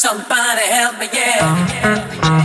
Somebody help me, yeah.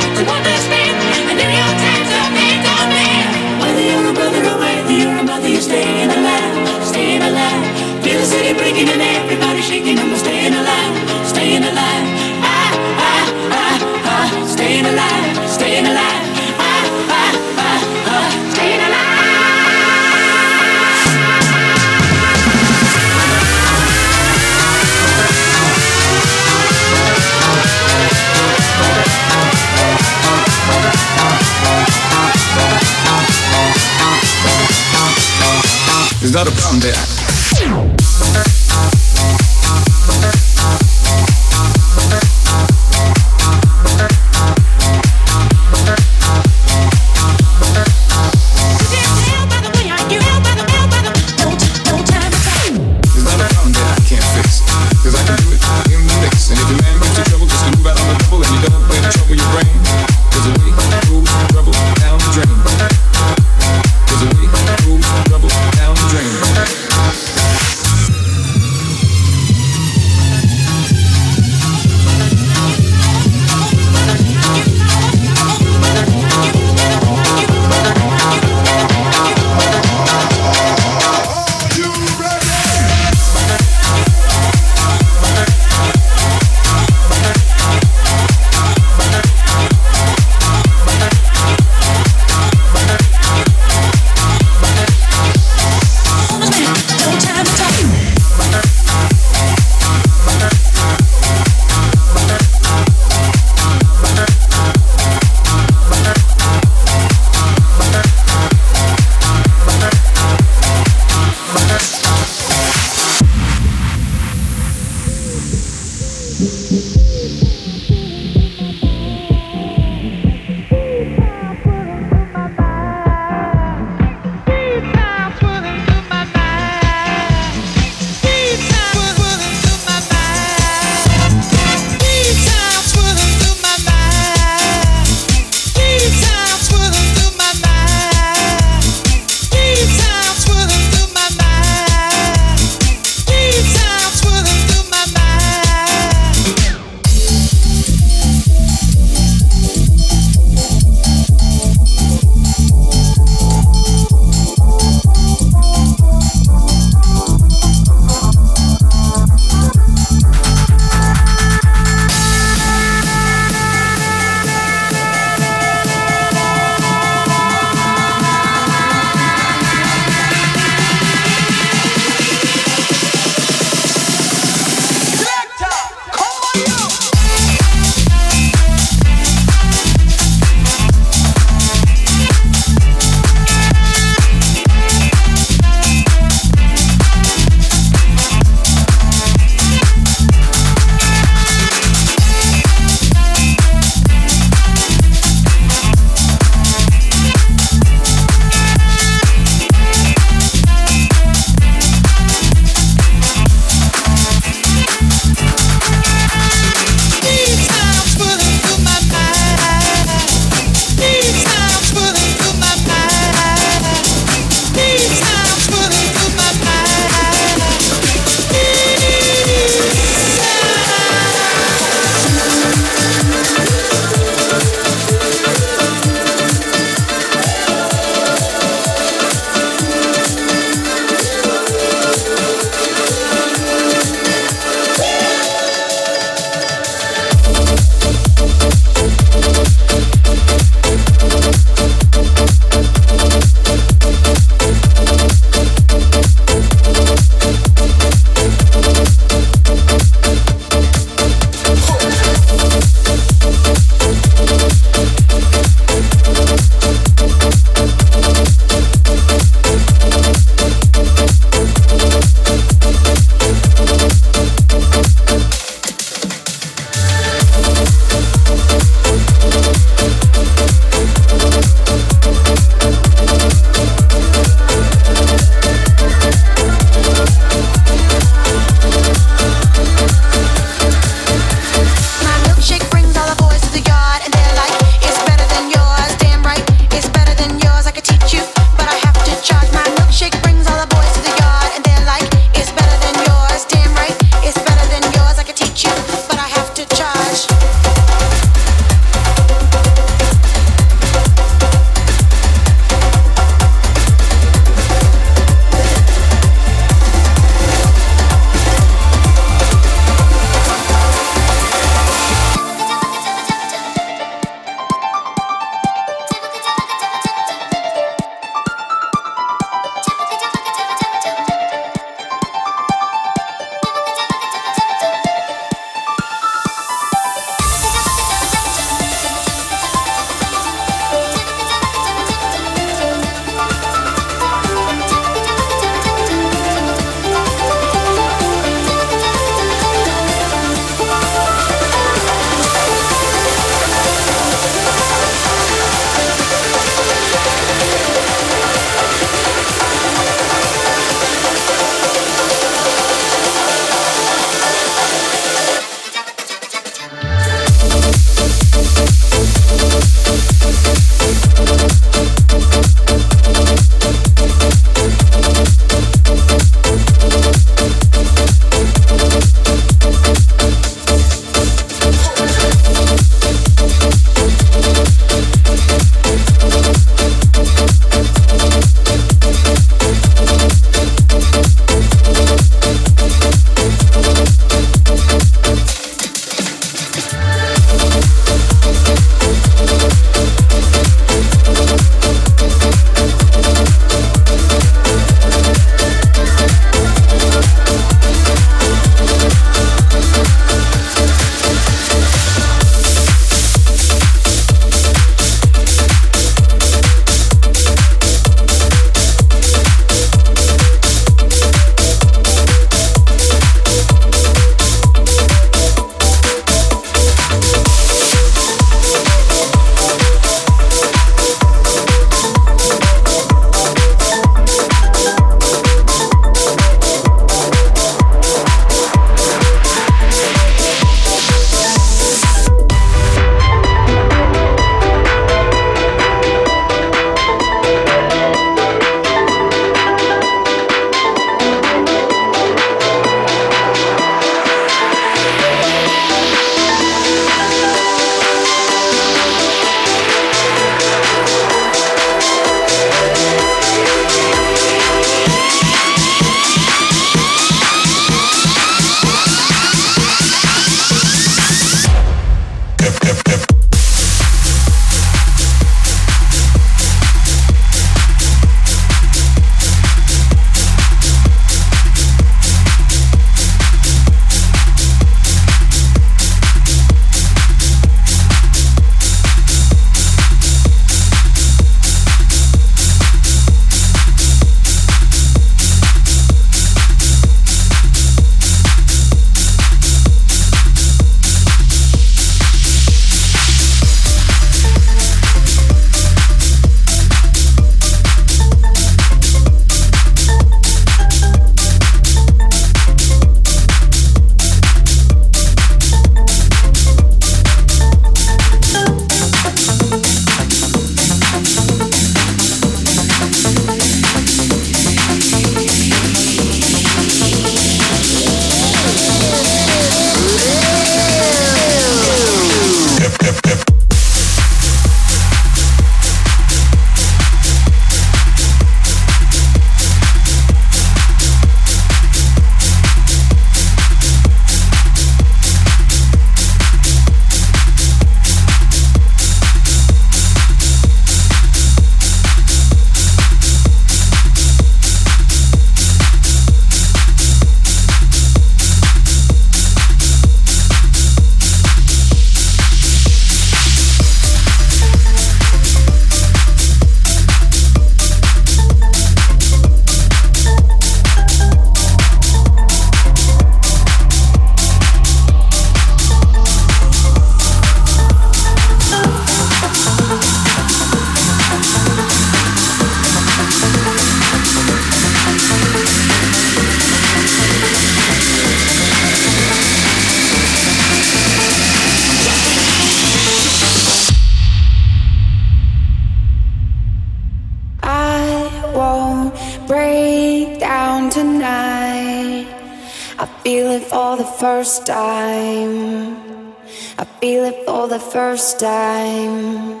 First time.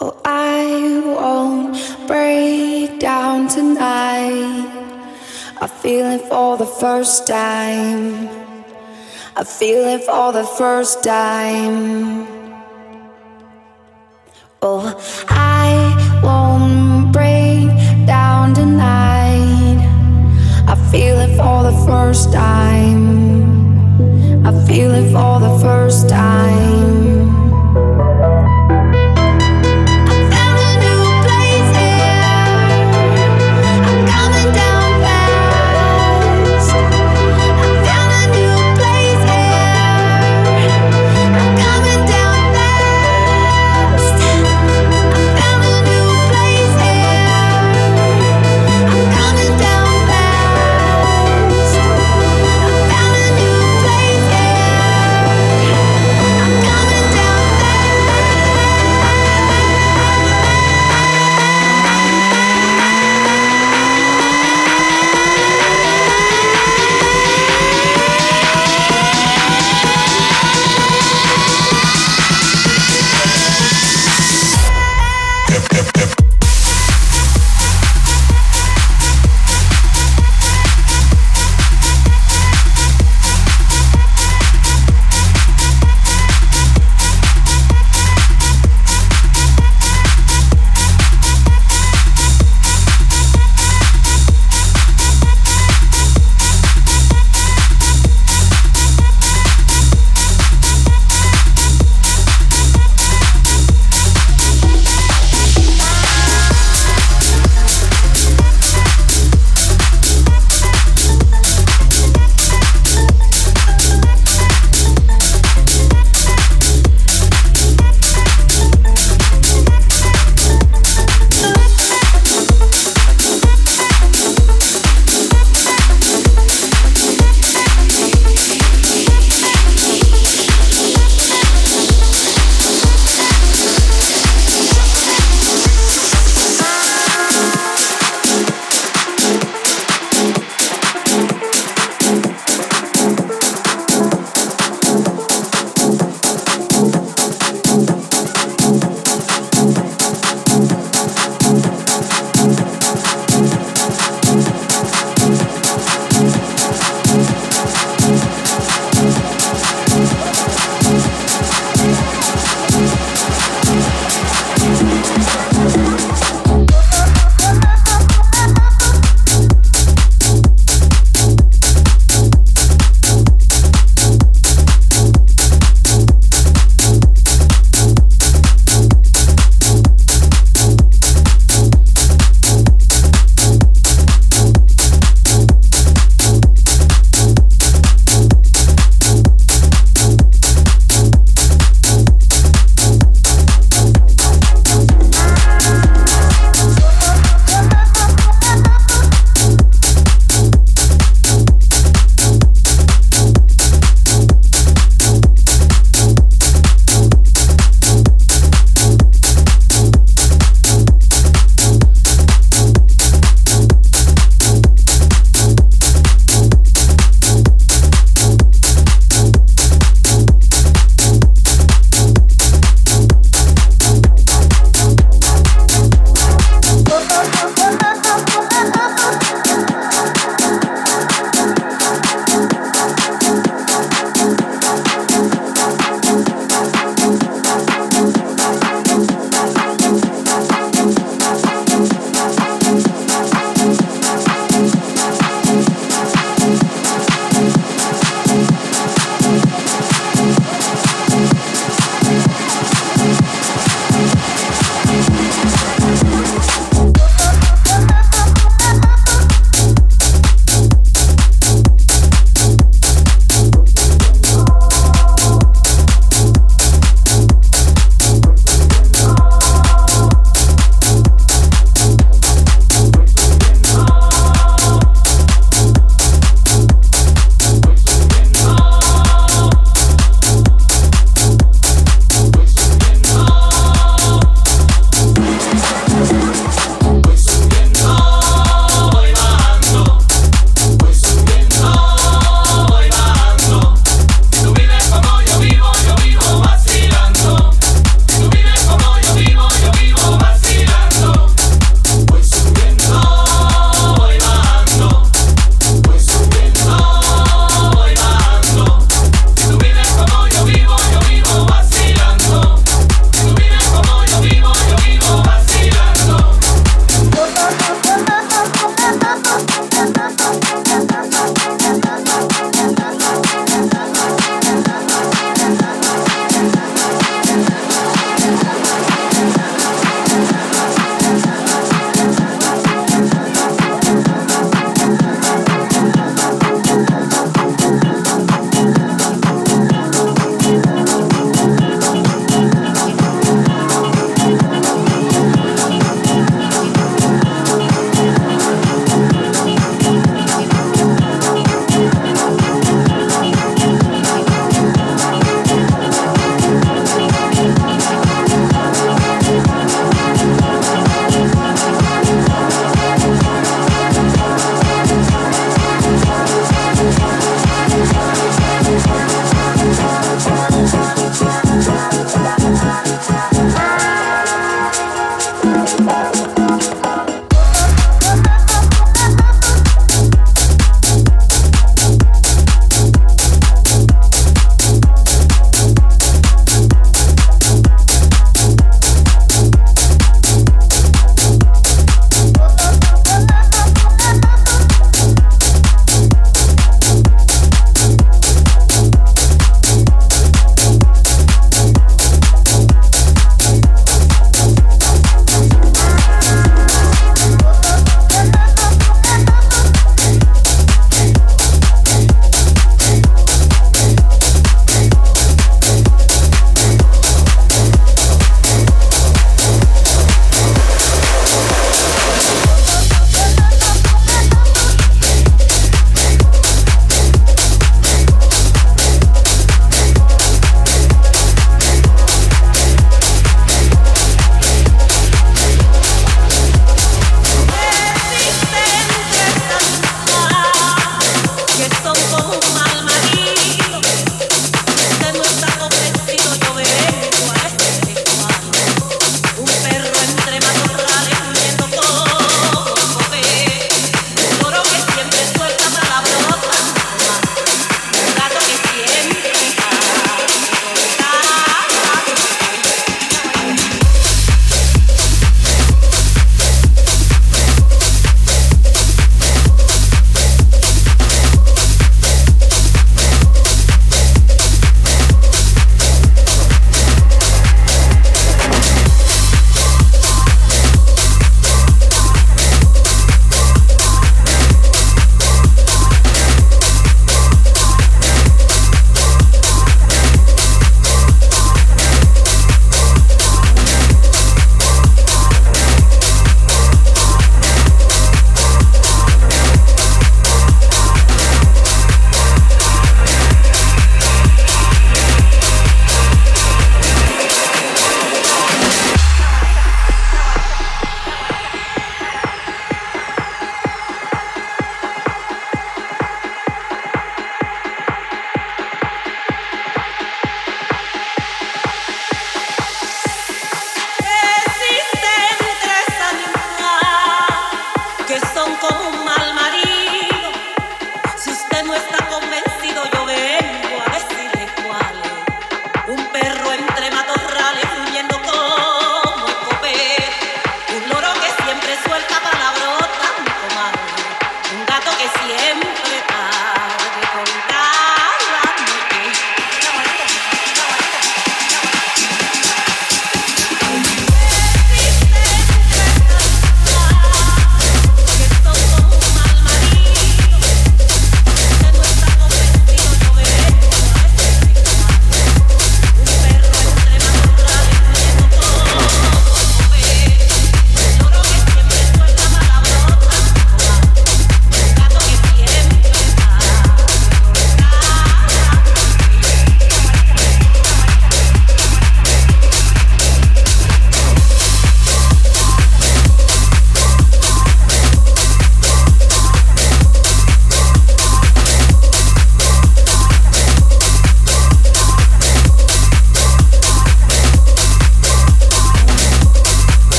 Oh, I won't break down tonight. I feel it for the first time. I feel it for the first time. Oh, I won't break down tonight. I feel it for the first time. Feel it for the first time.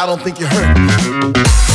I don't think you heard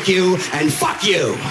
thank you, and fuck you.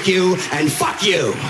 thank you, and fuck you.